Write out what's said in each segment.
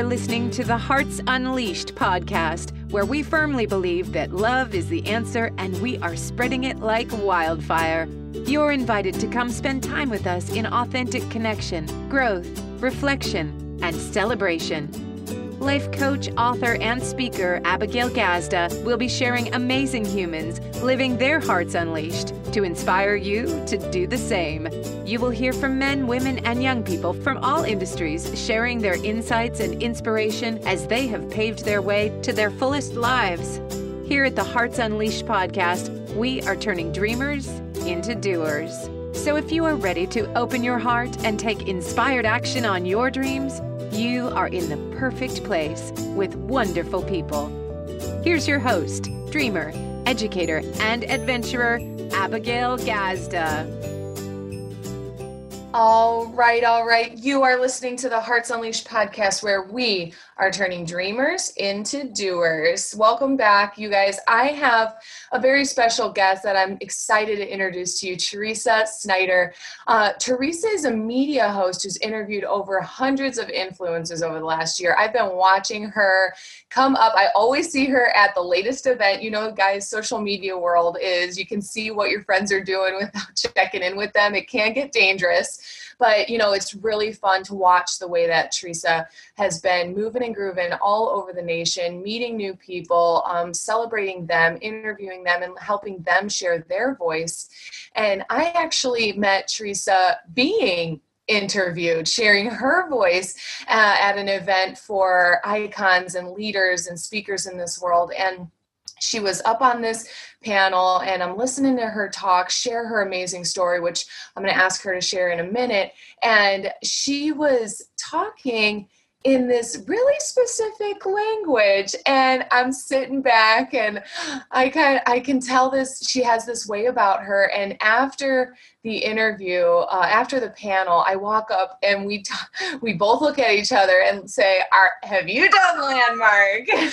You're listening to the Hearts Unleashed podcast, where we firmly believe that love is the answer and we are spreading it like wildfire. You're invited to come spend time with us in authentic connection, growth, reflection, and celebration. Life coach, author, and speaker Abigail Gazda will be sharing amazing humans living their hearts unleashed to inspire you to do the same. You will hear from men, women, and young people from all industries sharing their insights and inspiration as they have paved their way to their fullest lives. Here at the Hearts Unleashed podcast, we are turning dreamers into doers. So if you are ready to open your heart and take inspired action on your dreams, you are in the perfect place with wonderful people. Here's your host, dreamer, educator, and adventurer, Abigail Gazda. All right, all right. You are listening to the Hearts Unleashed podcast where we are turning dreamers into doers. Welcome back, you guys. I have a very special guest that I'm excited to introduce to you, Teresa Snyder. Uh, Teresa is a media host who's interviewed over hundreds of influencers over the last year. I've been watching her come up. I always see her at the latest event. You know, guys, social media world is you can see what your friends are doing without checking in with them. It can get dangerous. But, you know, it's really fun to watch the way that Teresa has been moving and grooving all over the nation, meeting new people, um, celebrating them, interviewing them, and helping them share their voice. And I actually met Teresa being interviewed, sharing her voice uh, at an event for icons and leaders and speakers in this world. And she was up on this panel and I'm listening to her talk, share her amazing story, which I'm going to ask her to share in a minute. And she was talking in this really specific language and i'm sitting back and i kind i can tell this she has this way about her and after the interview uh, after the panel i walk up and we t- we both look at each other and say have you done landmark?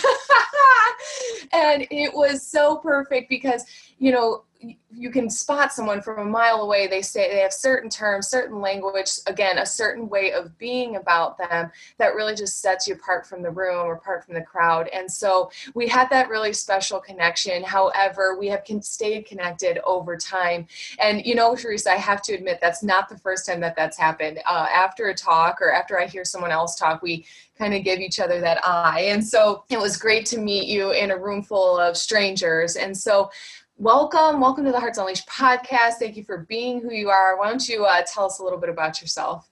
And it was so perfect because you know you can spot someone from a mile away they say they have certain terms certain language again a certain way of being about them that really just sets you apart from the room or apart from the crowd. And so we had that really special connection. However we have stayed connected over time. And you know teresa i have to admit that's not the first time that that's happened. Uh, after a talk or after i hear someone else talk we kind of give each other that eye. And so it was great to meet you in a room full of strangers. And so welcome. Welcome to the Hearts Unleashed podcast. Thank you for being who you are. Why don't you uh, tell us a little bit about yourself?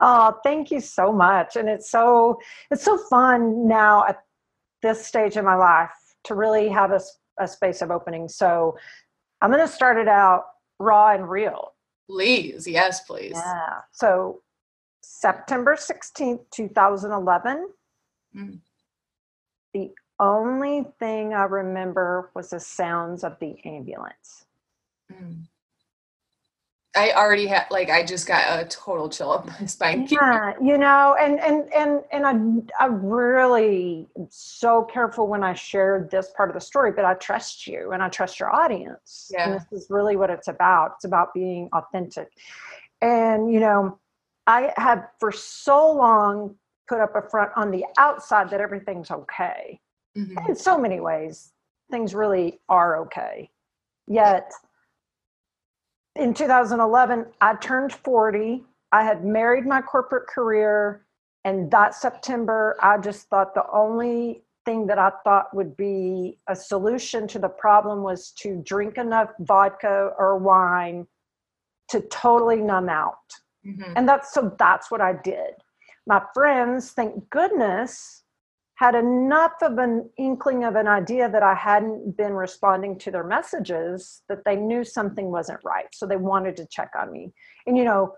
Oh, thank you so much. And it's so it's so fun now at this stage in my life to really have a, a space of opening. So I'm going to start it out raw and real. Please, yes, please. Yeah. So September 16th, 2011. Mm. The only thing I remember was the sounds of the ambulance. Mm. I already had like I just got a total chill up my spine. Yeah, you know, and and and and I I really am so careful when I share this part of the story, but I trust you and I trust your audience. Yeah. And this is really what it's about. It's about being authentic. And you know, I have for so long put up a front on the outside that everything's okay. Mm-hmm. In so many ways, things really are okay. Yet, in 2011, I turned 40. I had married my corporate career. And that September, I just thought the only thing that I thought would be a solution to the problem was to drink enough vodka or wine to totally numb out. Mm-hmm. And that's so that's what I did. My friends, thank goodness, had enough of an inkling of an idea that I hadn't been responding to their messages that they knew something wasn't right. So they wanted to check on me. And, you know,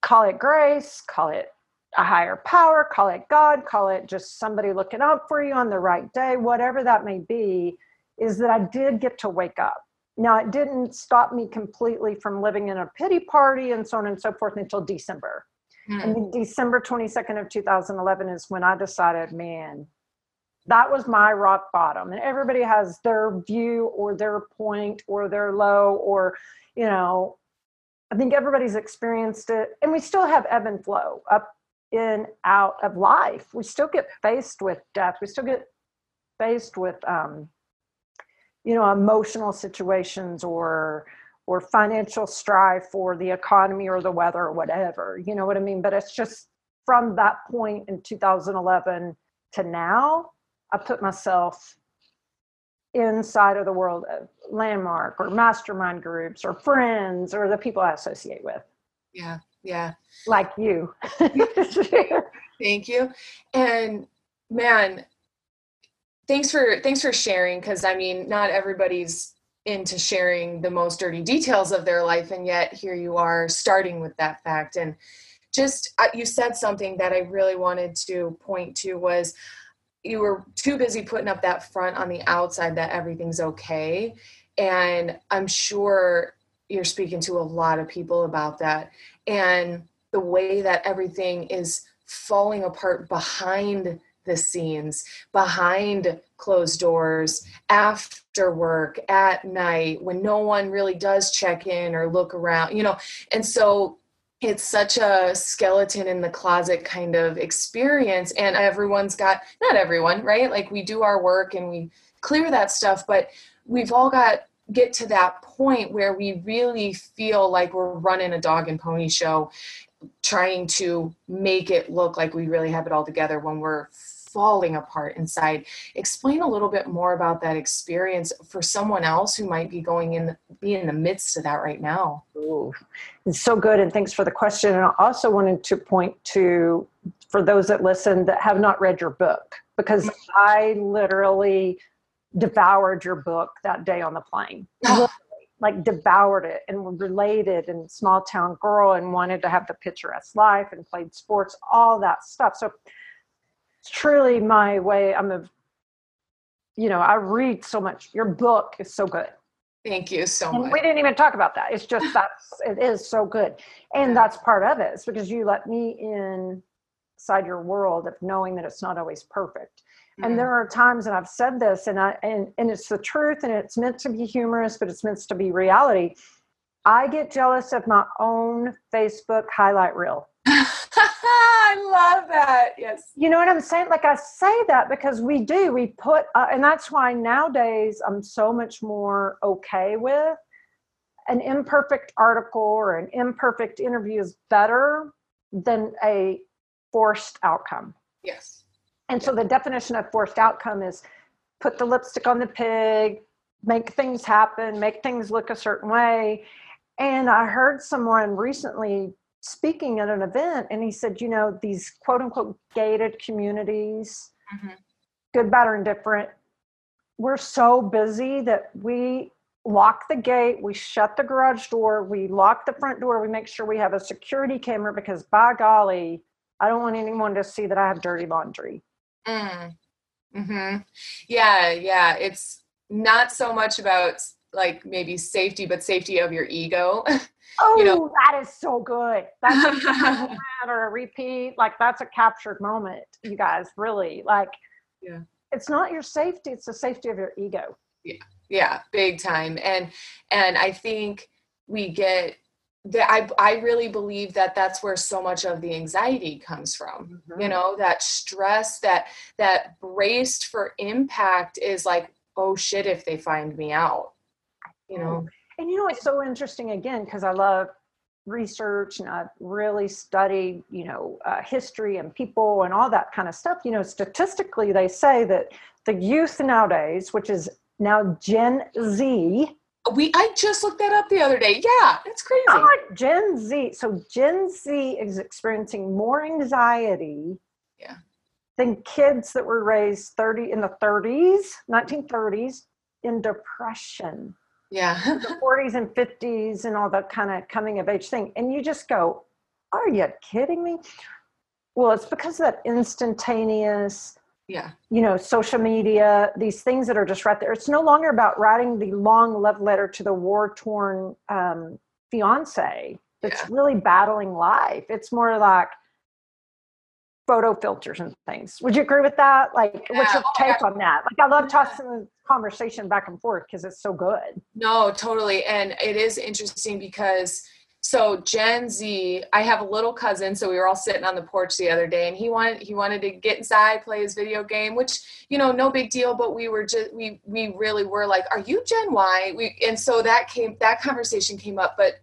call it grace, call it a higher power, call it God, call it just somebody looking out for you on the right day, whatever that may be, is that I did get to wake up. Now, it didn't stop me completely from living in a pity party and so on and so forth until December. Mm. And December 22nd of 2011 is when I decided, man, that was my rock bottom. And everybody has their view or their point or their low or, you know, I think everybody's experienced it. And we still have ebb and flow, up in out of life we still get faced with death we still get faced with um, you know emotional situations or or financial strife or the economy or the weather or whatever you know what i mean? But it's just from that point in 2011 to now i put myself inside of the world of landmark or mastermind groups or friends or the people i associate with. Yeah yeah. Like you. Thank you. And man thanks for thanks for sharing because i mean not everybody's into sharing the most dirty details of their life and yet here you are starting with that fact. And just uh, you said something that i really wanted to point to was you were too busy putting up that front on the outside that everything's okay. And i'm sure you're speaking to a lot of people about that. And the way that everything is falling apart behind the scenes, behind closed doors, after work, at night, when no one really does check in or look around, you know. And so it's such a skeleton in the closet kind of experience. And everyone's got, not everyone, right? Like we do our work and we clear that stuff, but we've all got get to that point where we really feel like we're running a dog and pony show trying to make it look like we really have it all together when we're falling apart inside explain a little bit more about that experience for someone else who might be going in be in the midst of that right now Ooh, it's so good and thanks for the question and i also wanted to point to for those that listen that have not read your book because mm-hmm. i literally devoured your book that day on the plane. like devoured it and related and small town girl and wanted to have the picturesque life and played sports, all that stuff. So truly my way. I'm a, you know, I read so much. Your book is so good. Thank you so and much. We didn't even talk about that. It's just that's it is so good. And that's part of it. It's because you let me in inside your world of knowing that it's not always perfect and mm-hmm. there are times and i've said this and i and, and it's the truth and it's meant to be humorous but it's meant to be reality i get jealous of my own facebook highlight reel i love that. Yes. You know what i'm saying? Like i say that because we do we put uh, and that's why nowadays i'm so much more okay with an imperfect article or an imperfect interview is better than a forced outcome. Yes. And so the definition of forced outcome is put the lipstick on the pig, make things happen, make things look a certain way. And I heard someone recently speaking at an event, and he said, you know, these quote unquote gated communities, mm-hmm. good, bad, or indifferent, we're so busy that we lock the gate, we shut the garage door, we lock the front door, we make sure we have a security camera because by golly, I don't want anyone to see that I have dirty laundry. Mm. Hmm. Yeah. Yeah. It's not so much about like maybe safety, but safety of your ego. Oh, you know? that is so good. That's a or a repeat. Like that's a captured moment, you guys. Really, like, yeah. It's not your safety; it's the safety of your ego. Yeah. Yeah. Big time. And and I think we get that I, I really believe that that's where so much of the anxiety comes from mm-hmm. you know that stress that that braced for impact is like oh shit if they find me out you know and you know it's so interesting again because i love research and i've really studied you know uh, history and people and all that kind of stuff you know statistically they say that the youth nowadays which is now gen z we I just looked that up the other day. Yeah, it's crazy. Gen Z. So Gen Z is experiencing more anxiety. Yeah. Than kids that were raised 30 in the 30s, 1930s, in depression. Yeah. the 40s and 50s and all that kind of coming of age thing. And you just go, Are you kidding me? Well, it's because of that instantaneous yeah you know social media these things that are just right there it's no longer about writing the long love letter to the war torn um, fiance that's yeah. really battling life it's more like photo filters and things would you agree with that like yeah. what's your oh take on that like i love tossing conversation back and forth because it's so good no totally and it is interesting because so Gen Z, I have a little cousin, so we were all sitting on the porch the other day, and he wanted he wanted to get inside, play his video game, which you know, no big deal. But we were just we we really were like, "Are you Gen Y?" We and so that came that conversation came up. But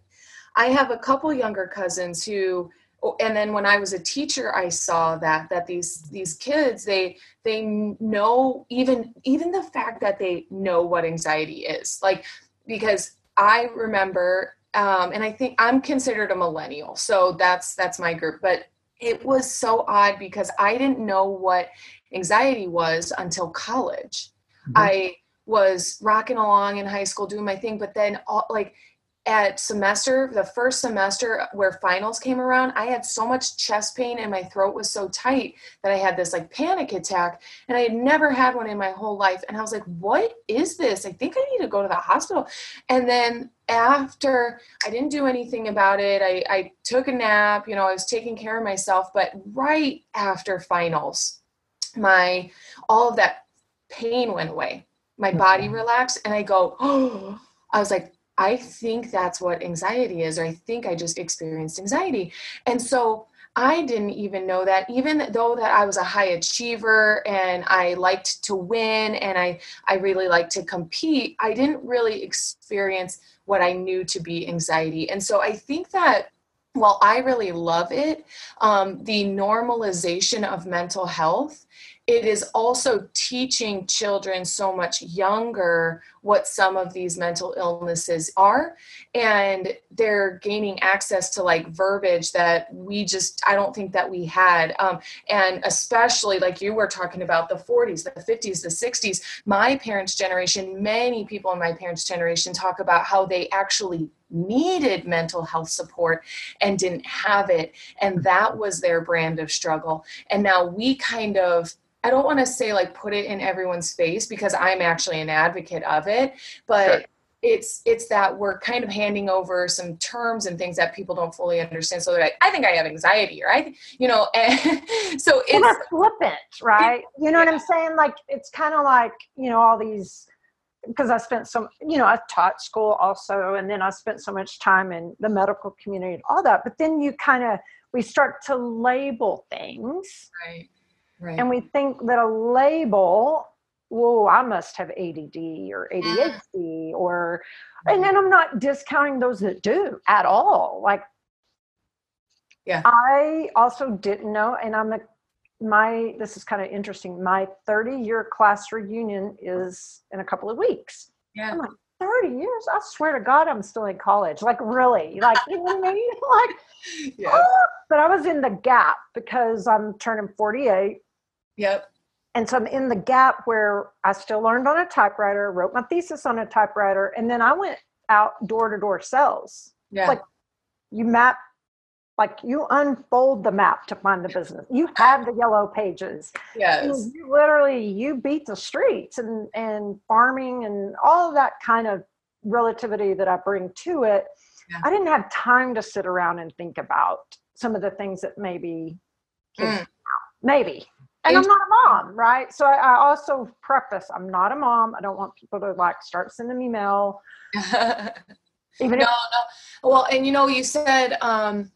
I have a couple younger cousins who, and then when I was a teacher, I saw that that these these kids they they know even even the fact that they know what anxiety is like because I remember um, and I think I'm considered a millennial, so that's that's my group. But it was so odd because I didn't know what anxiety was until college. Mm-hmm. I was rocking along in high school doing my thing, but then all, like at semester, the first semester where finals came around, I had so much chest pain and my throat was so tight that I had this like panic attack. And I had never had one in my whole life. And I was like, what is this? I think I need to go to the hospital. And then after I didn't do anything about it, I, I took a nap, you know, I was taking care of myself. But right after finals, my all of that pain went away. My body mm-hmm. relaxed and I go, oh, I was like, I think that's what anxiety is, or I think I just experienced anxiety. And so I didn't even know that, even though that I was a high achiever and I liked to win and I, I really liked to compete, I didn't really experience what I knew to be anxiety. And so I think that while I really love it, um, the normalization of mental health it is also teaching children so much younger what some of these mental illnesses are. And they're gaining access to like verbiage that we just i don't think that we had. Um, and especially like you were talking about the 40s the 50s the 60s my parents generation many people in my parents generation talk about how they actually needed mental health support and didn't have it. And that was their brand of struggle. And now we kind of I don't want to say like put it in everyone's face because I'm actually an advocate of it, but sure. it's it's that we're kind of handing over some terms and things that people don't fully understand. So they're like, I think I have anxiety, or I, you know, and so it's and flippant, right? you know yeah. what I'm saying? Like it's kind of like you know all these because I spent some, you know, I taught school also, and then I spent so much time in the medical community and all that. But then you kind of we start to label things, right? Right. And we think that a label, whoa, I must have ADD or ADHD or, and then I'm not discounting those that do at all. Like, yeah. I also didn't know, and I'm a, my, this is kind of interesting. My 30 year class reunion is in a couple of weeks. Yeah. I'm like, 30 years i swear to god i'm still in college like really like you know what i mean like yes. oh, but i was in the gap because i'm turning 48 Yep. And so I'm in the gap where I still learned on a typewriter, wrote my thesis on a typewriter, and then I went out door to door sales. Yeah. Like you map, like you unfold the map to find the business. You have the yellow pages. Yes. You literally you beat the streets and and farming and all of that kind of relativity that I bring to it. Yeah. I didn't have time to sit around and think about some of the things that maybe mm. maybe and I'm not a mom, right? So I, I, also preface I'm not a mom. I don't want people to like start sending me mail. Even no, if- no. Well, and you know, you said um,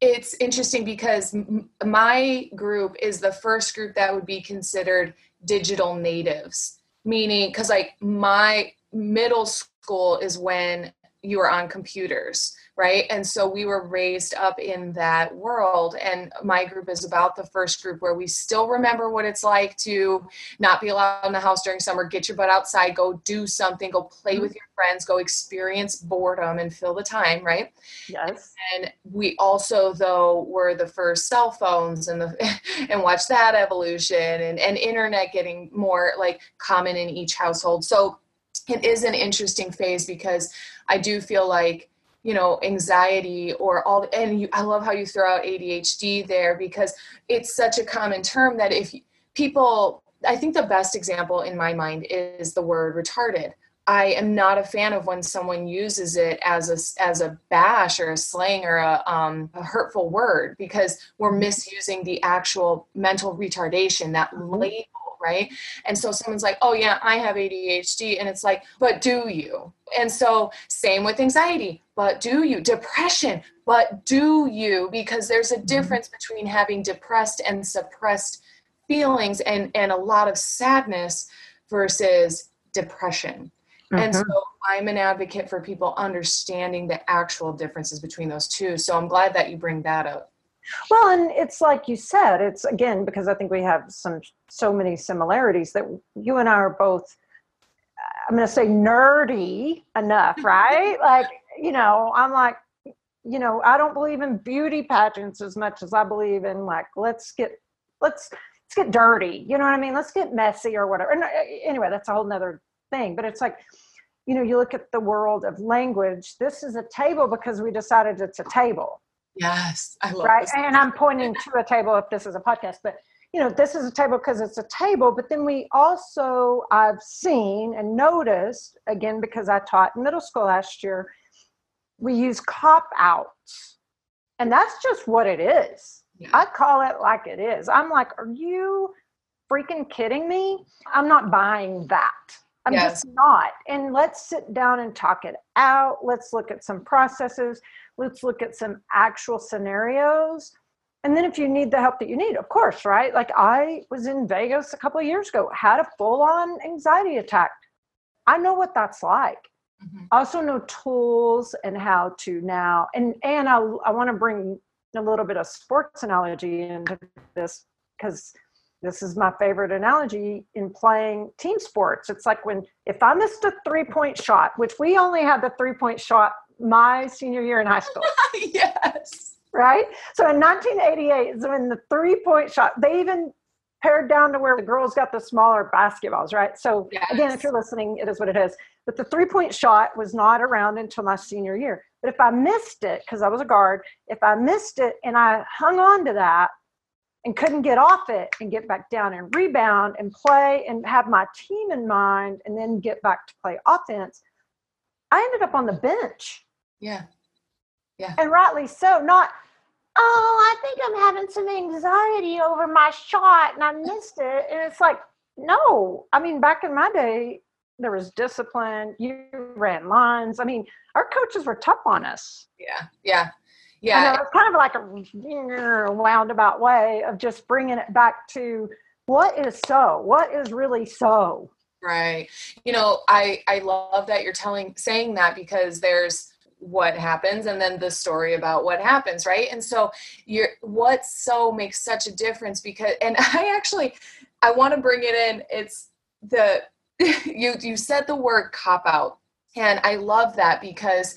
it's interesting because m- my group is the first group that would be considered digital natives, meaning because like my middle school is when you were on computers right? And so we were raised up in that world. And my group is about the first group where we still remember what it's like to not be allowed in the house during summer get your butt outside go do something go play mm-hmm. with your friends go experience boredom and fill the time right? Yes. And we also though were the first cell phones and the and watch that evolution and, and internet getting more like common in each household. So it is an interesting phase because i do feel like you know anxiety or all and you, i love how you throw out adhd there because it's such a common term that if people i think the best example in my mind is the word retarded i am not a fan of when someone uses it as a as a bash or a slang or a, um, a hurtful word because we're misusing the actual mental retardation that mm-hmm. label right? And so someone's like, oh, yeah, I have ADHD. And it's like, but do you? And so, same with anxiety, but do you? Depression, but do you? Because there's a mm-hmm. difference between having depressed and suppressed feelings and, and a lot of sadness versus depression. Mm-hmm. And so I'm an advocate for people understanding the actual differences between those two. So I'm glad that you bring that up. Well, and it's like you said, it's again because I think we have some so many similarities that you and I are both I'm going to say nerdy enough, right? like, you know, I'm like you know, I don't believe in beauty pageants as much as I believe in like let's get let's let's get dirty. You know what I mean? Let's get messy or whatever. And uh, anyway, that's a whole nother thing. But it's like, you know, you look at the world of language. This is a table because we decided it's a table. Yes, I love right. This. And I'm pointing to a table if this is a podcast, but you know, this is a table because it's a table. But then we also I've seen and noticed again because I taught middle school last year. We use cop outs, and that's just what it is. Yeah. I call it like it is. I'm like, are you freaking kidding me? I'm not buying that. I'm yes. just not. And let's sit down and talk it out. Let's look at some processes. Let's look at some actual scenarios. And then if you need the help that you need, of course, right? Like I was in Vegas a couple of years ago, had a full on anxiety attack. I know what that's like. Mm-hmm. I also know tools and how to now, and and I, I want to bring a little bit of sports analogy into this because this is my favorite analogy in playing team sports. It's like when if I missed a three point shot, which we only had the three point shot my senior year in high school. yes. Right? So in 1988 is when the three point shot, they even pared down to where the girls got the smaller basketballs, right? So yes. again, if you're listening, it is what it is. But the three point shot was not around until my senior year. But if I missed it, because I was a guard, if I missed it and I hung on to that, and couldn't get off it and get back down and rebound and play and have my team in mind and then get back to play offense, I ended up on the bench. Yeah. Yeah. And rightly so. Not, oh, I think I'm having some anxiety over my shot and I missed it. And it's like, no. I mean, back in my day, there was discipline. You ran lines. I mean, our coaches were tough on us. Yeah. Yeah. Yeah. And it's kind of like a roundabout way of just bringing it back to what is so, what is really so. Right. You know, I I love that you're telling saying that because there's what happens and then the story about what happens right and so you're what so makes such a difference because and i actually i want to bring it in it's the you you said the word cop out and i love that because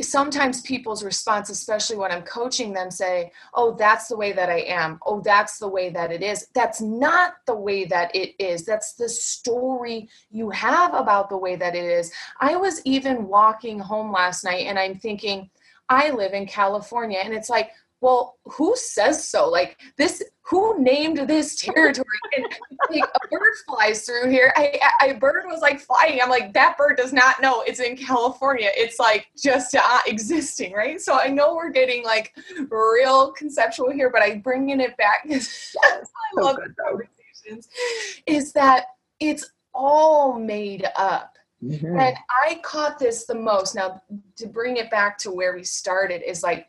sometimes people's response especially when i'm coaching them say oh that's the way that i am. Oh that's the way that it is. That's not the way that it is. That's the story you have about the way that it is. I was even walking home last night and i'm thinking i live in california and it's like well, who says so? Like this, who named this territory? And like, a bird flies through here. I, I, a bird was like flying. I'm like, that bird does not know it's in California. It's like just uh, existing, right? So I know we're getting like real conceptual here, but I bringing it back. I love so conversations. Is that it's all made up. Mm-hmm. And I caught this the most. Now, to bring it back to where we started, is like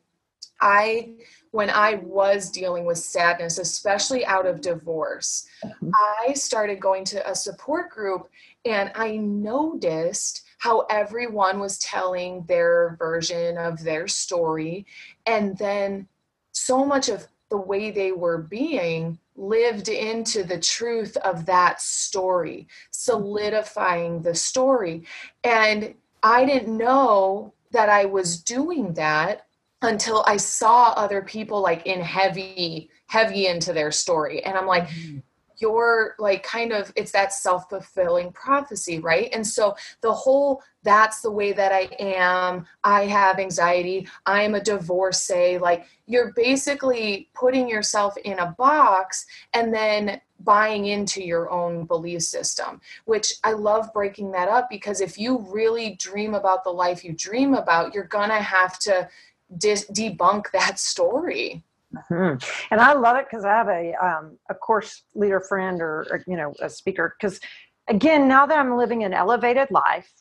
I, when I was dealing with sadness, especially out of divorce, mm-hmm. I started going to a support group and I noticed how everyone was telling their version of their story. And then so much of the way they were being lived into the truth of that story, solidifying the story. And I didn't know that I was doing that until I saw other people like in heavy, heavy into their story. And I'm like, mm-hmm. you're like kind of, it's that self fulfilling prophecy, right? And so the whole, that's the way that I am. I have anxiety. I'm a divorcee. Like you're basically putting yourself in a box and then buying into your own belief system, which I love breaking that up because if you really dream about the life you dream about, you're going to have to debunk that story. Mm-hmm. And I love it because I have a um, a course leader friend or, or you know a speaker. Because again, now that I'm living an elevated life,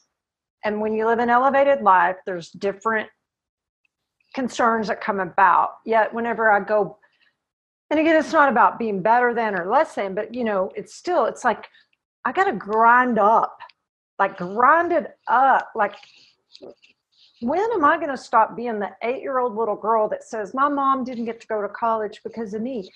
and when you live an elevated life, there's different concerns that come about. Yet whenever I go, and again, it's not about being better than or less than, but you know, it's still it's like I got to grind up, like grind it up, like when am I going to stop being the eight year old little girl that says, My mom didn't get to go to college because of me?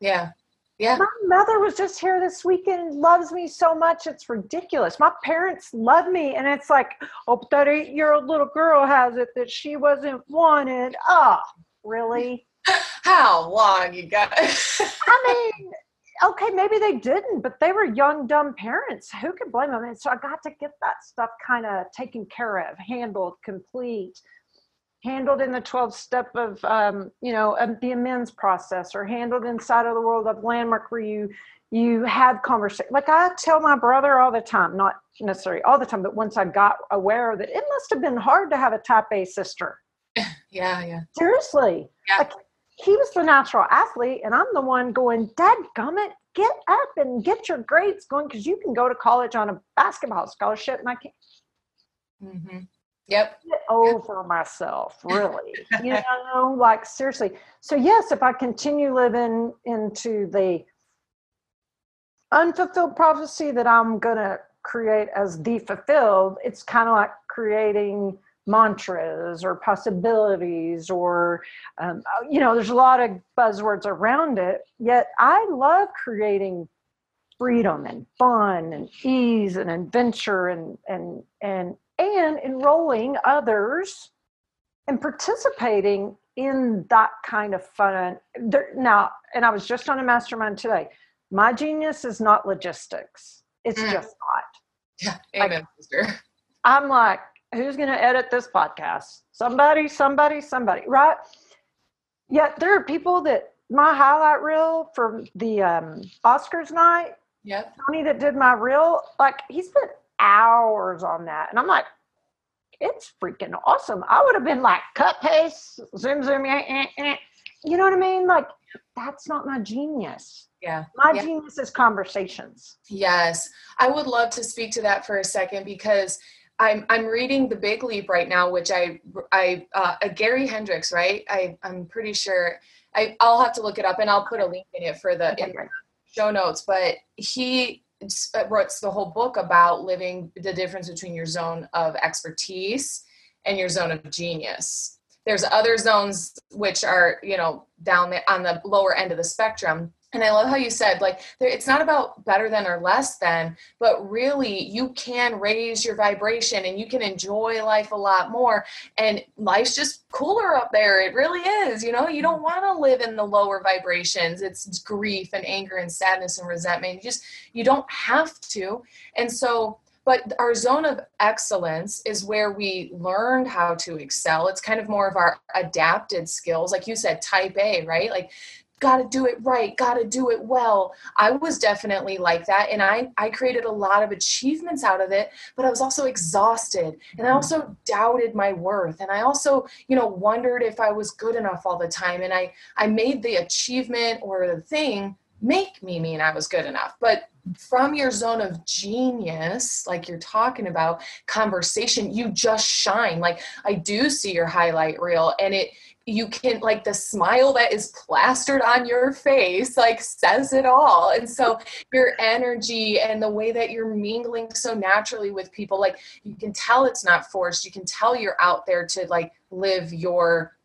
Yeah. Yeah. My mother was just here this weekend, loves me so much. It's ridiculous. My parents love me. And it's like, oh, that eight year old little girl has it that she wasn't wanted. Oh, really? How long you got? I mean, okay, maybe they didn't, but they were young, dumb parents. Who could blame them? And so I got to get that stuff kind of taken care of, handled, complete, handled in the 12 step of, um, you know, the amends process or handled inside of the world of landmark where you, you have conversation. Like I tell my brother all the time, not necessarily all the time, but once I got aware that it must have been hard to have a type A sister. Yeah, yeah. Seriously. Yeah. Like, he was the natural athlete and i'm the one going dad gummit get up and get your grades going because you can go to college on a basketball scholarship and i can't mm-hmm. yep get over yep. myself really you know like seriously so yes if i continue living into the unfulfilled prophecy that i'm going to create as the fulfilled it's kind of like creating mantras or possibilities or um, you know there's a lot of buzzwords around it yet i love creating freedom and fun and ease and adventure and and and and enrolling others and participating in that kind of fun. There, now and i was just on a mastermind today. My genius is not logistics. It's mm. just not yeah amen like, sister. I'm like who's going to edit this podcast? Somebody, somebody, somebody, right? Yet there are people that my highlight reel for the um, Oscars night. Yep. Tony that did my reel, like he spent hours on that, and I'm like, it's freaking awesome. I would have been like, cut paste, zoom, zoom, eh, eh, eh. you know what I mean? Like that's not my genius. Yeah. My yeah. genius is conversations. Yes. I would love to speak to that for a second because I'm I'm reading The Big Leap right now, which I I uh, Gary Hendricks, right? I I'm pretty sure I I'll have to look it up and I'll put a link in it for the, in the show notes. But he uh, wrote the whole book about living the difference between your zone of expertise and your zone of genius. There's other zones which are you know down the, on the lower end of the spectrum and I love how you said, like, it's not about better than or less than, but really you can raise your vibration and you can enjoy life a lot more. And life's just cooler up there. It really is. You know, you don't mm-hmm. want to live in the lower vibrations. It's grief and anger and sadness and resentment. You just, you don't have to. And so, but our zone of excellence is where we learned how to excel. It's kind of more of our adapted skills. Like you said, type A, right? Like got to do it right got to do it well i was definitely like that and i i created a lot of achievements out of it but i was also exhausted and i mm-hmm. also doubted my worth and i also you know wondered if i was good enough all the time and i i made the achievement or the thing make me mean i was good enough. But from your zone of genius like you're talking about conversation you just shine. Like i do see your highlight reel and it you can like the smile that is plastered on your face like says it all. And so your energy and the way that you're mingling so naturally with people like you can tell it's not forced. You can tell you're out there to like live your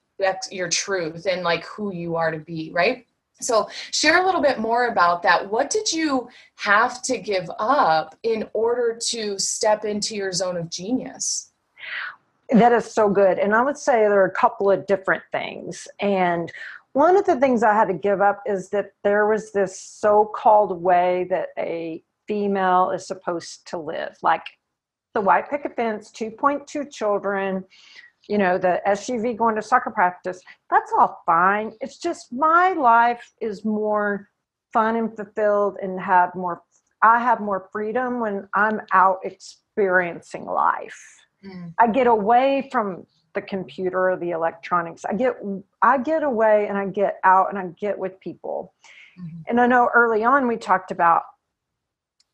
your truth and like who you are to be right so share a little bit more about that what did you have to give up in order to step into your zone of genius that is so good. And I would say there are a couple of different things. And one of the things I had to give up is that there was this so called way that a female is supposed to live. Like the white picket fence, 2.2 children, you know, the SUV going to soccer practice. That's all fine. It's just my life is more fun and fulfilled and have more, I have more freedom when I'm out experiencing life Mm. I get away from the computer or the electronics. I get I get away and I get out and I get with people. Mm-hmm. And I know early on we talked about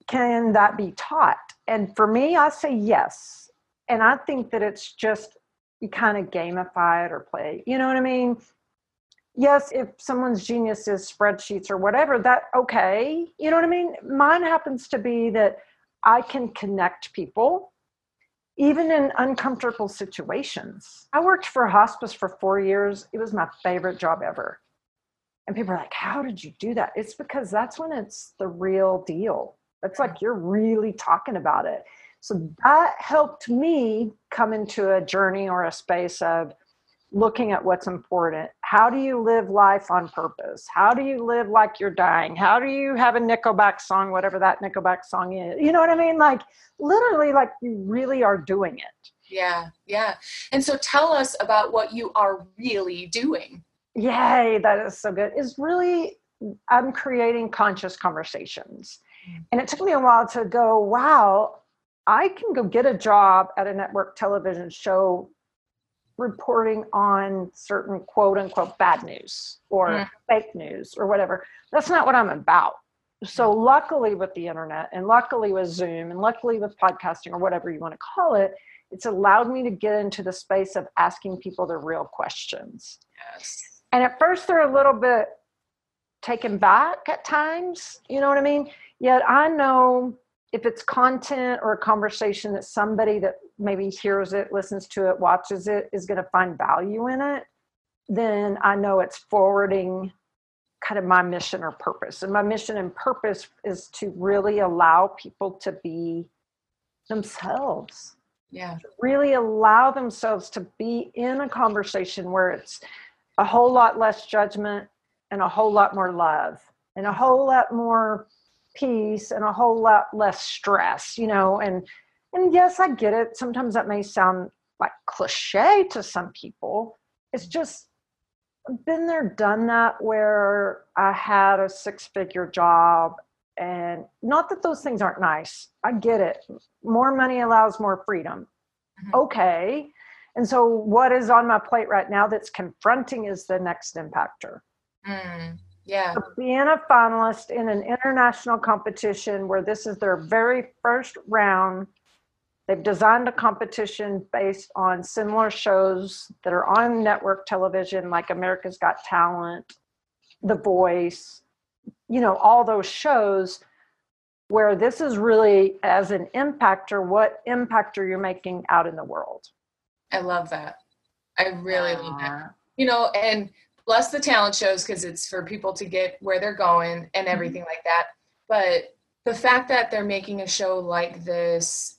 can that be taught? And for me, I say yes. And I think that it's just you kind of gamify it or play. You know what I mean? Yes, if someone's genius is spreadsheets or whatever, that okay. You know what I mean? Mine happens to be that I can connect people even in uncomfortable situations. I worked for hospice for four years. It was my favorite job ever. And people are like, How did you do that? It's because that's when it's the real deal. It's like you're really talking about it. So that helped me come into a journey or a space of looking at what's important. How do you live life on purpose? How do you live like you're dying? How do you have a Nickelback song, whatever that Nickelback song is? You know what I mean? Like literally, like you really are doing it. Yeah, yeah. And so tell us about what you are really doing. Yay, that is so good. Is really, I'm creating conscious conversations. Mm. And it took me a while to go, wow, I can go get a job at a network television show reporting on certain quote unquote bad news or mm. fake news or whatever. That's not what I'm about. So, luckily, with the internet and luckily with Zoom and luckily with podcasting or whatever you want to call it, it's allowed me to get into the space of asking people the real questions. Yes. And at first, they're a little bit taken back at times. You know what I mean? Yet I know if it's content or a conversation that somebody that maybe hears it, listens to it, watches it is going to find value in it, then I know it's forwarding kind of my mission or purpose. And my mission and purpose is to really allow people to be themselves. Yeah. Really allow themselves to be in a conversation where it's a whole lot less judgment and a whole lot more love and a whole lot more peace and a whole lot less stress, you know, and and yes, I get it. Sometimes that may sound like cliche to some people. It's just been there, done that where I had a six figure job. And not that those things aren't nice. I get it. More money allows more freedom. Mm-hmm. Okay. And so, what is on my plate right now that's confronting is the next impactor. Mm. Yeah. So being a finalist in an international competition where this is their very first round, they've designed a competition based on similar shows that are on network television, like America's Got Talent, The Voice, you know, all those shows where this is really as an impactor, what impactor you're making out in the world. I love that. I really uh, love that. You know, and bless the talent shows because it's for people to get where they're going and mm-hmm. everything mm-hmm. like that. But the fact that they're making a show like this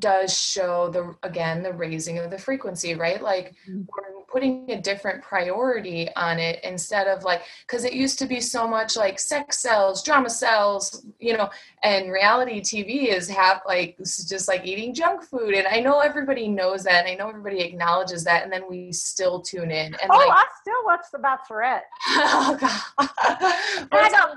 does show the again the raising of the frequency, right? Like mm-hmm. we're putting a different priority on it instead of like because it used to be so much like sex sells drama sells you know and reality tv is have like just like eating junk food and i know everybody knows that and i know everybody acknowledges that and then we still tune in and oh like, i still watch the bachelorette oh god I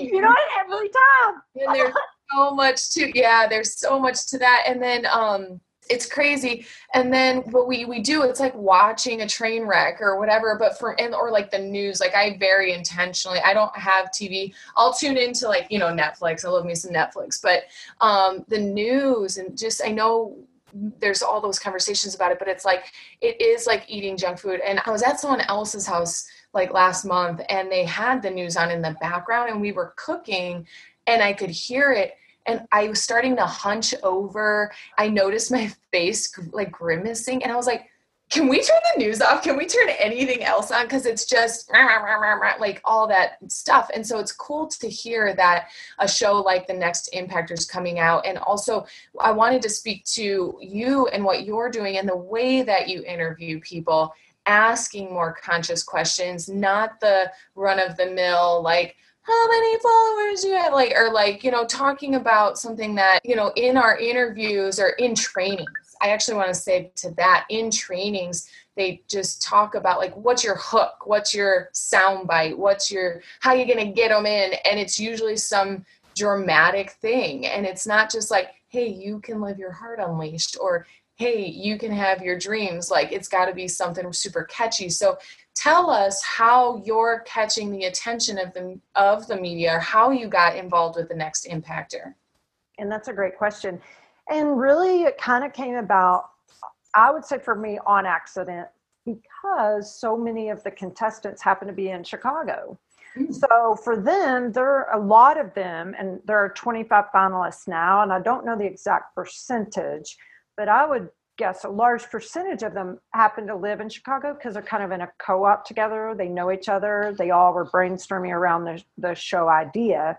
you know every time and so much to yeah there's so much to that. And then um it's crazy. And then what we we do it's like watching a train wreck or whatever but for and or like the news like i very intentionally i don't have tv i'll tune into like you know netflix. I love me some netflix. But um the news and just i know there's all those conversations about it but it's like it is like eating junk food. And i was at someone else's house like last month and they had the news on in the background and we were cooking and i could hear it and I was starting to hunch over. I noticed my face like grimacing, and I was like, can we turn the news off? Can we turn anything else on? Because it's just like all that stuff. And so it's cool to hear that a show like The Next Impactor is coming out. And also, I wanted to speak to you and what you're doing and the way that you interview people, asking more conscious questions, not the run of the mill, like, how many followers do you have like or like you know talking about something that you know in our interviews or in trainings i actually want to say to that in trainings they just talk about like what's your hook what's your sound bite what's your how you gonna get them in and it's usually some dramatic thing and it's not just like hey you can live your heart unleashed or hey, you can have your dreams. Like it's got to be something super catchy. So tell us how you're catching the attention of the of the media or how you got involved with the next impactor. And that's a great question. And really it kind of came about I would say for me on accident because so many of the contestants happen to be in Chicago. Mm. So for them, there are a lot of them, and there are 25 finalists now, and I don't know the exact percentage, but I would guess a large percentage of them happen to live in Chicago because they're kind of in a co-op together. They know each other. They all were brainstorming around the, the show idea.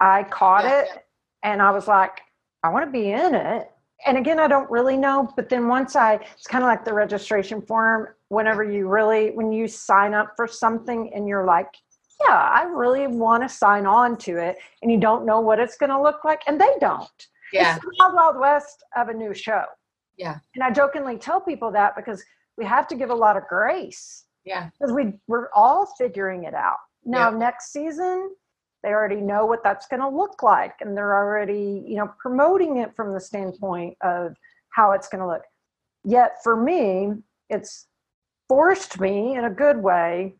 I caught yeah, it yeah. and I was like, I want to be in it. And again, I don't really know. But then once I, it's kind of like the registration form. Whenever you really, when you sign up for something and you're like, yeah, I really want to sign on to it, and you don't know what it's going to look like, and they don't. Yeah. It's the Wild Wild West of a new show. Yeah. And I jokingly tell people that because we have to give a lot of grace. Yeah. Because we we're all figuring it out. Now yeah. next season, they already know what that's going to look like and they're already, you know, promoting it from the standpoint of how it's going to look. Yet for me, it's forced me in a good way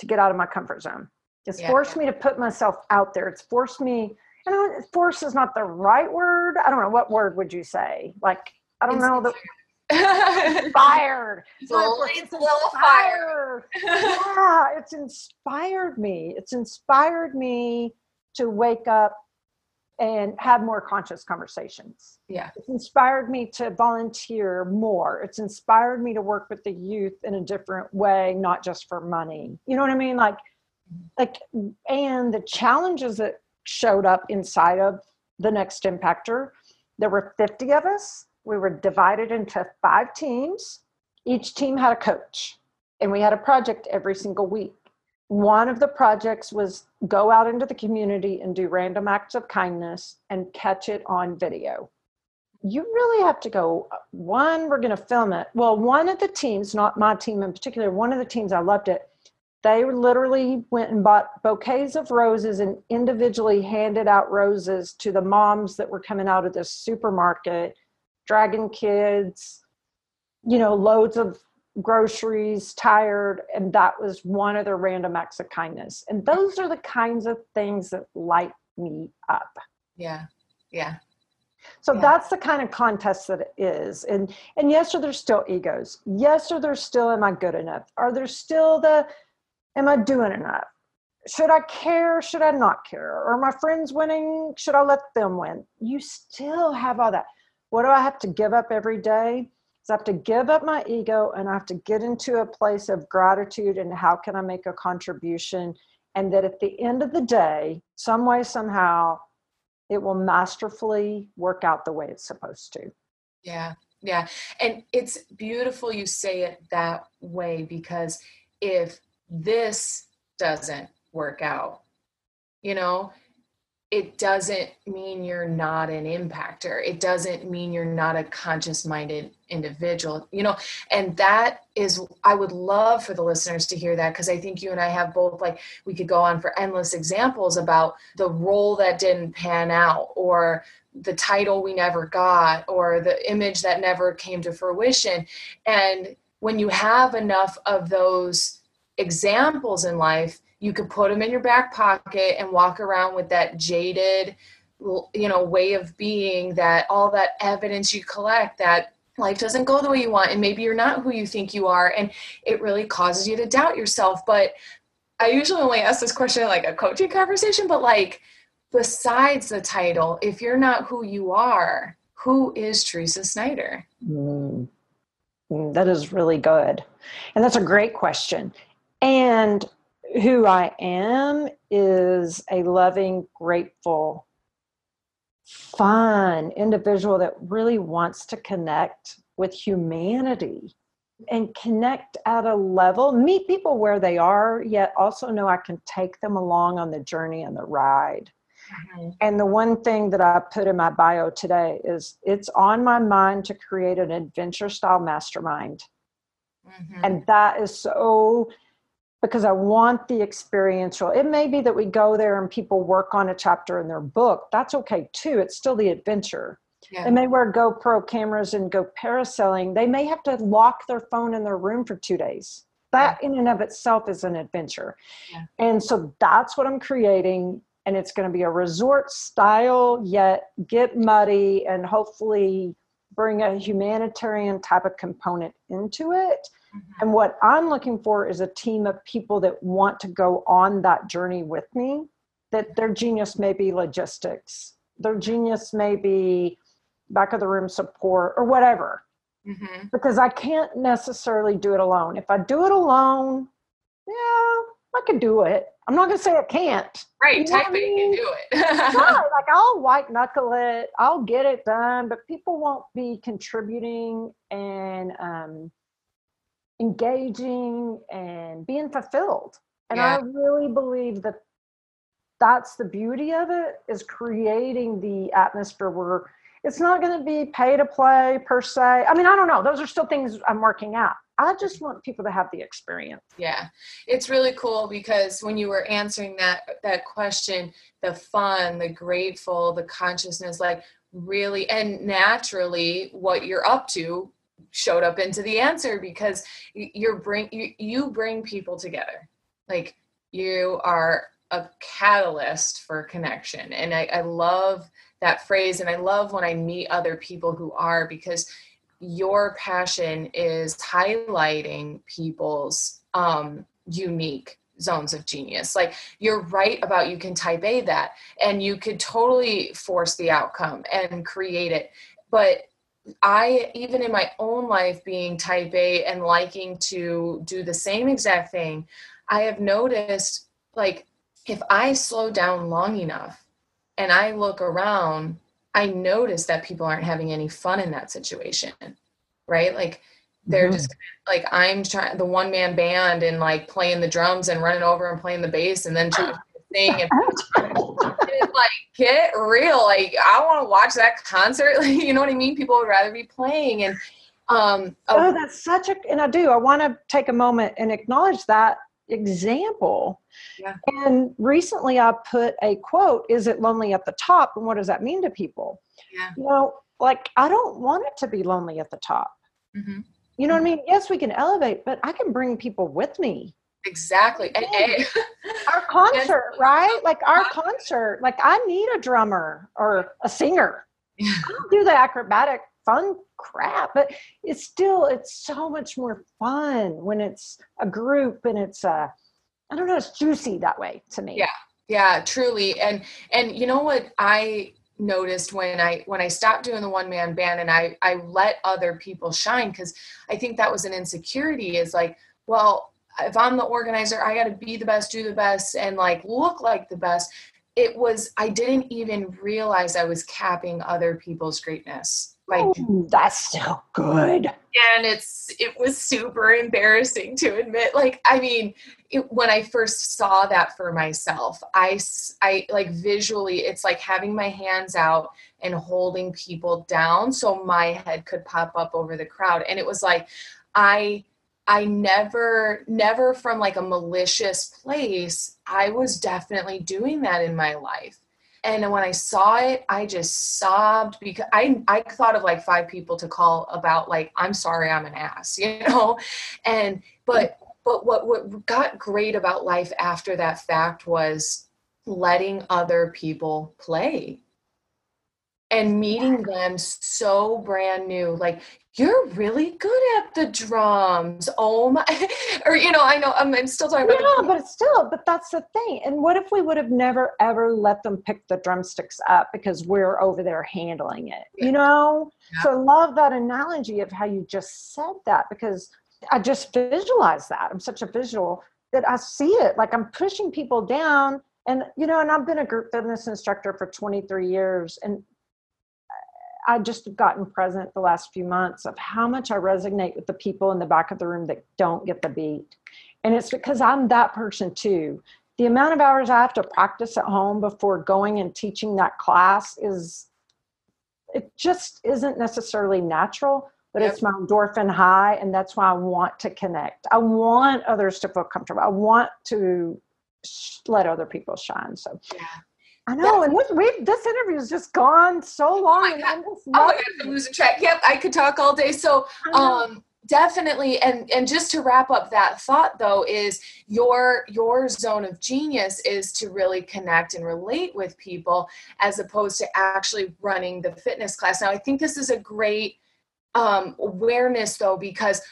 to get out of my comfort zone. It's yeah. forced me to put myself out there. It's forced me, know force is not the right word. I don't know. What word would you say? Like I don't know the inspired. It's, little fire. yeah, it's inspired me. It's inspired me to wake up and have more conscious conversations. Yeah. It's inspired me to volunteer more. It's inspired me to work with the youth in a different way, not just for money. You know what I mean? Like like and the challenges that showed up inside of the next impactor, there were 50 of us we were divided into five teams. Each team had a coach, and we had a project every single week. One of the projects was go out into the community and do random acts of kindness and catch it on video. You really have to go. One, we're going to film it. Well, one of the teams, not my team in particular, one of the teams, I loved it. They literally went and bought bouquets of roses and individually handed out roses to the moms that were coming out of this supermarket dragon kids, you know, loads of groceries, tired, and that was one of their random acts of kindness. And those are the kinds of things that light me up. Yeah. Yeah. So yeah. that's the kind of contest that it is. And and yes, are there still egos? Yes, are there still am I good enough? Are there still the am I doing enough? Should I care? Should I not care? Are my friends winning? Should I let them win? You still have all that what do I have to give up every day? Is I have to give up my ego and I have to get into a place of gratitude and how can I make a contribution? And that at the end of the day, some way, somehow, it will masterfully work out the way it's supposed to. Yeah, yeah. And it's beautiful you say it that way because if this doesn't work out, you know, it doesn't mean you're not an impactor. It doesn't mean you're not a conscious minded individual, you know, and that is, I would love for the listeners to hear that because I think you and I have both, like, we could go on for endless examples about the role that didn't pan out or the title we never got or the image that never came to fruition. And when you have enough of those examples in life, you could put them in your back pocket and walk around with that jaded you know way of being that all that evidence you collect that life doesn't go the way you want and maybe you're not who you think you are and it really causes you to doubt yourself. But i usually only ask this question like a coaching conversation but like besides the title if you're not who you are who is teresa snyder? Mm, that is really good. And that's a great question. And who I am is a loving, grateful, fun individual that really wants to connect with humanity and connect at a level, meet people where they are, yet also know I can take them along on the journey and the ride. Mm-hmm. And the one thing that I put in my bio today is it's on my mind to create an adventure style mastermind. Mm-hmm. And that is so because I want the experiential. It may be that we go there and people work on a chapter in their book. That's okay too. It's still the adventure. Yeah. They may wear GoPro cameras and go parasailing. They may have to lock their phone in their room for two days. That yeah. in and of itself is an adventure. Yeah. And so that's what I'm creating. And it's going to be a resort style, yet get muddy and hopefully bring a humanitarian type of component into it. Mm-hmm. And what I'm looking for is a team of people that want to go on that journey with me, that their genius may be logistics, their genius may be back of the room support or whatever. Mm-hmm. Because I can't necessarily do it alone. If I do it alone, yeah, I can do it. I'm not going to say I can't. Right, you type it, you can do it. like I'll white knuckle it, I'll get it done, but people won't be contributing and um, engaging and being fulfilled. And yeah. I really believe that that's the beauty of it is creating the atmosphere where it's not going to be pay to play per se. I mean, I don't know. Those are still things I'm working out. I just want people to have the experience. Yeah. It's really cool because when you were answering that that question, the fun, the grateful, the consciousness like really and naturally what you're up to showed up into the answer because you're bring you, you bring people together. Like you are a catalyst for connection. And I, I love that phrase. And I love when I meet other people who are because your passion is highlighting people's um, unique zones of genius. Like you're right about you can type A that and you could totally force the outcome and create it. But I, even in my own life, being type A and liking to do the same exact thing, I have noticed like if I slow down long enough and I look around, I notice that people aren't having any fun in that situation. Right? Like they're mm-hmm. just like I'm trying the one man band and like playing the drums and running over and playing the bass and then trying to sing and like get real. Like I want to watch that concert. Like, you know what I mean? People would rather be playing and um oh that's such a and I do. I want to take a moment and acknowledge that example. Yeah. And recently I put a quote, is it lonely at the top? And what does that mean to people? Yeah. You know, like I don't want it to be lonely at the top. Mm-hmm. You know mm-hmm. what I mean? Yes, we can elevate, but I can bring people with me. Exactly. And, and, our concert, right? Like our concert, like I need a drummer or a singer. I don't do the acrobatic fun crap but it's still it's so much more fun when it's a group and it's uh i don't know it's juicy that way to me. Yeah yeah truly and and you know what i noticed when i when i stopped doing the one man band and i i let other people shine because i think that was an insecurity is like well if i'm the organizer i got to be the best do the best and like look like the best it was i didn't even realize i was capping other people's greatness. Like Ooh, that's so good. and it's it was super embarrassing to admit. Like i mean it, when i first saw that for myself i i like visually it's like having my hands out and holding people down so my head could pop up over the crowd. And it was like i i never never from like a malicious place i was definitely doing that in my life. And when I saw it, I just sobbed because I I thought of like five people to call about like I'm sorry I'm an ass, you know, and but but what what got great about life after that fact was letting other people play and meeting them so brand new. Like you're really good at the drums. Oh my, or you know, I know I'm, I'm still talking about. Yeah, but still, but that's the thing. And what if we would have never ever let them pick the drumsticks up because we're over there handling it? You know. Yeah. So I love that analogy of how you just said that because I just visualize that. I'm such a visual that I see it. Like I'm pushing people down, and you know, and I've been a group fitness instructor for 23 years, and I just have gotten present the last few months of how much I resonate with the people in the back of the room that don't get the beat. And it's because I'm that person too. The amount of hours I have to practice at home before going and teaching that class is, it just isn't necessarily natural, but yep. it's my endorphin high. And that's why I want to connect. I want others to feel comfortable. I want to let other people shine. So, yeah. I know, and this, we, this interview has just gone so long. Oh my god, oh my god I'm losing track. Yep, I could talk all day. So, um, definitely and and just to wrap up that thought though is your your zone of genius is to really connect and relate with people as opposed to actually running the fitness class now i think this is a great um, awareness though because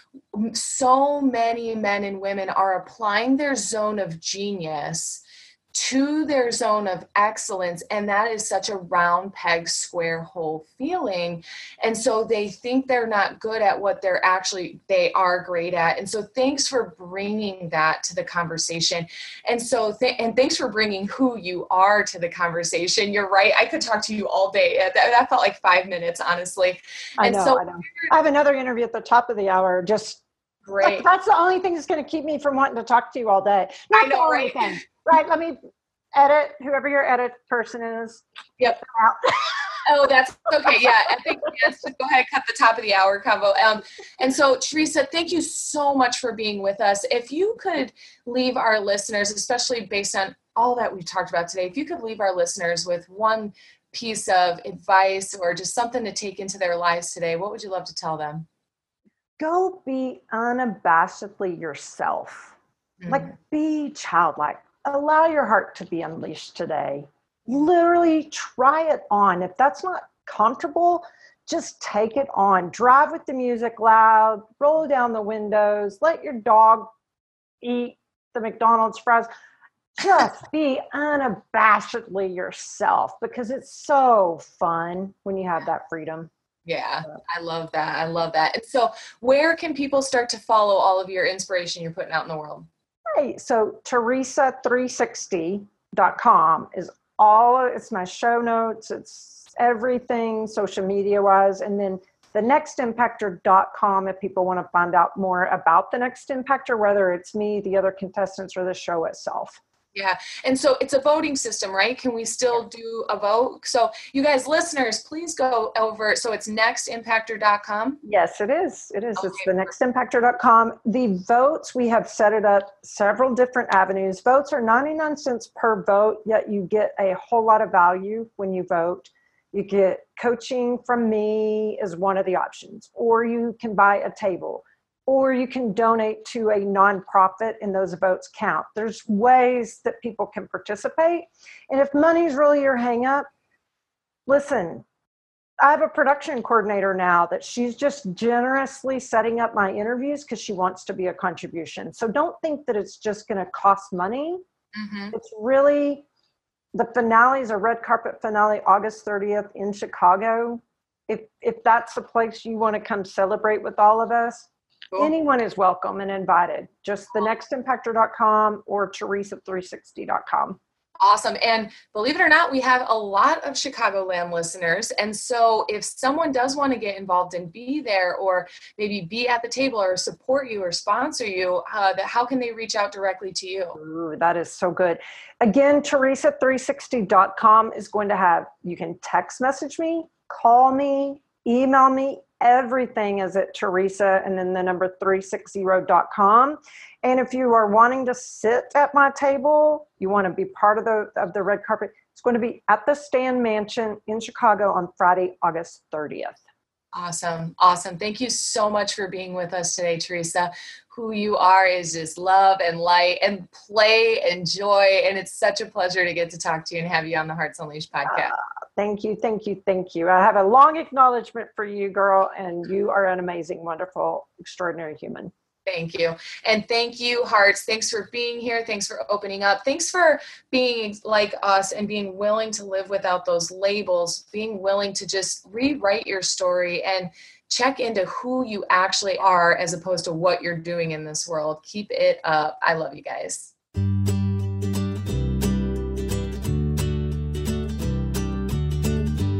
so many men and women are applying their zone of genius to their zone of excellence and that is such a round peg square hole feeling. And so they think they're not good at what they're actually they are great at. And so thanks for bringing that to the conversation. And so th- and thanks for bringing who you are to the conversation. You're right i could talk to you all day. That, that felt like five minutes honestly. And I know, so I, know. I have another interview at the top of the hour just Great. That's the only thing that's going to keep me from wanting to talk to you all day. Not I know, right? Thing. Right. Let me edit whoever your edit person is. Yep. oh, that's okay. Yeah, I think yes. Go ahead, cut the top of the hour combo. Um, and so Teresa, thank you so much for being with us. If you could leave our listeners, especially based on all that we've talked about today, if you could leave our listeners with one piece of advice or just something to take into their lives today, what would you love to tell them? Go be unabashedly yourself. Mm-hmm. Like be childlike. Allow your heart to be unleashed today. Literally try it on. If that's not comfortable, just take it on. Drive with the music loud, roll down the windows, let your dog eat the McDonald's fries. Just be unabashedly yourself because it's so fun when you have that freedom. Yeah, I love that. I love that. And so, where can people start to follow all of your inspiration you're putting out in the world? Right. So, Teresa360.com is all, it's my show notes, it's everything social media wise. And then the nextimpactor.com if people want to find out more about the next impactor, whether it's me, the other contestants, or the show itself. Yeah. And so it's a voting system, right? Can we still do a vote? So you guys, listeners, please go over. So it's nextimpactor.com. Yes, it is. It is. Okay. It's the nextimpactor.com. The votes, we have set it up several different avenues. Votes are 99 cents per vote, yet you get a whole lot of value when you vote. You get coaching from me is one of the options, or you can buy a table or you can donate to a nonprofit and those votes count. There's ways that people can participate. And if money's really your hangup, listen, I have a production coordinator now that she's just generously setting up my interviews because she wants to be a contribution. So don't think that it's just going to cost money. Mm-hmm. It's really the finale is a red carpet finale August 30th in Chicago. If if that's the place you want to come celebrate with all of us, Cool. Anyone is welcome and invited. Just the nextimpactor.com or teresa360.com. Awesome. And believe it or not, we have a lot of Chicagoland listeners. And so if someone does want to get involved and be there or maybe be at the table or support you or sponsor you, uh, how can they reach out directly to you? Ooh, that is so good. Again, teresa360.com is going to have, you can text message me, call me, email me, everything is at Teresa and then the number 360.com. And if you are wanting to sit at my table, you want to be part of the of the red carpet, it's going to be at the Stan Mansion in Chicago on Friday, August 30th. Awesome. Awesome. Thank you so much for being with us today, Teresa. Who you are is just love and light and play and joy. And it's such a pleasure to get to talk to you and have you on the Hearts Unleashed podcast. Uh, Thank you, thank you, thank you. I have a long acknowledgement for you, girl, and you are an amazing, wonderful, extraordinary human. Thank you. And thank you, Hearts. Thanks for being here. Thanks for opening up. Thanks for being like us and being willing to live without those labels, being willing to just rewrite your story and check into who you actually are as opposed to what you're doing in this world. Keep it up. I love you guys.